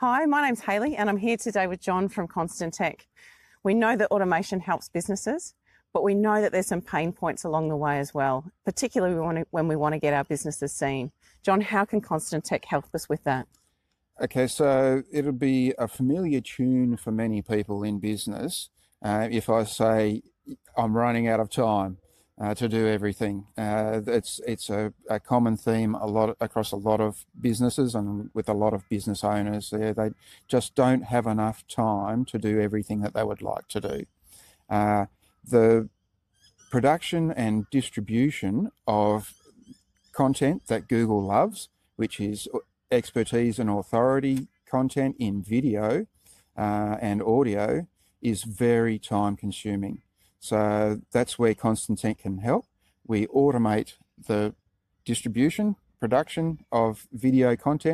Hi, my name's Hayley, and I'm here today with John from Constant Tech. We know that automation helps businesses, but we know that there's some pain points along the way as well, particularly when we want to get our businesses seen. John, how can Constant Tech help us with that? Okay, so it'll be a familiar tune for many people in business uh, if I say I'm running out of time uh, to do everything. Uh, it's it's a, a, common theme a lot across a lot of businesses and with a lot of business owners. They just don't have enough time to do everything that they would like to do. Uh, the production and distribution of content that Google loves, which is expertise and authority content in video uh, and audio, is very time consuming. So that's where Constant Tech can help. We automate the distribution, production of video content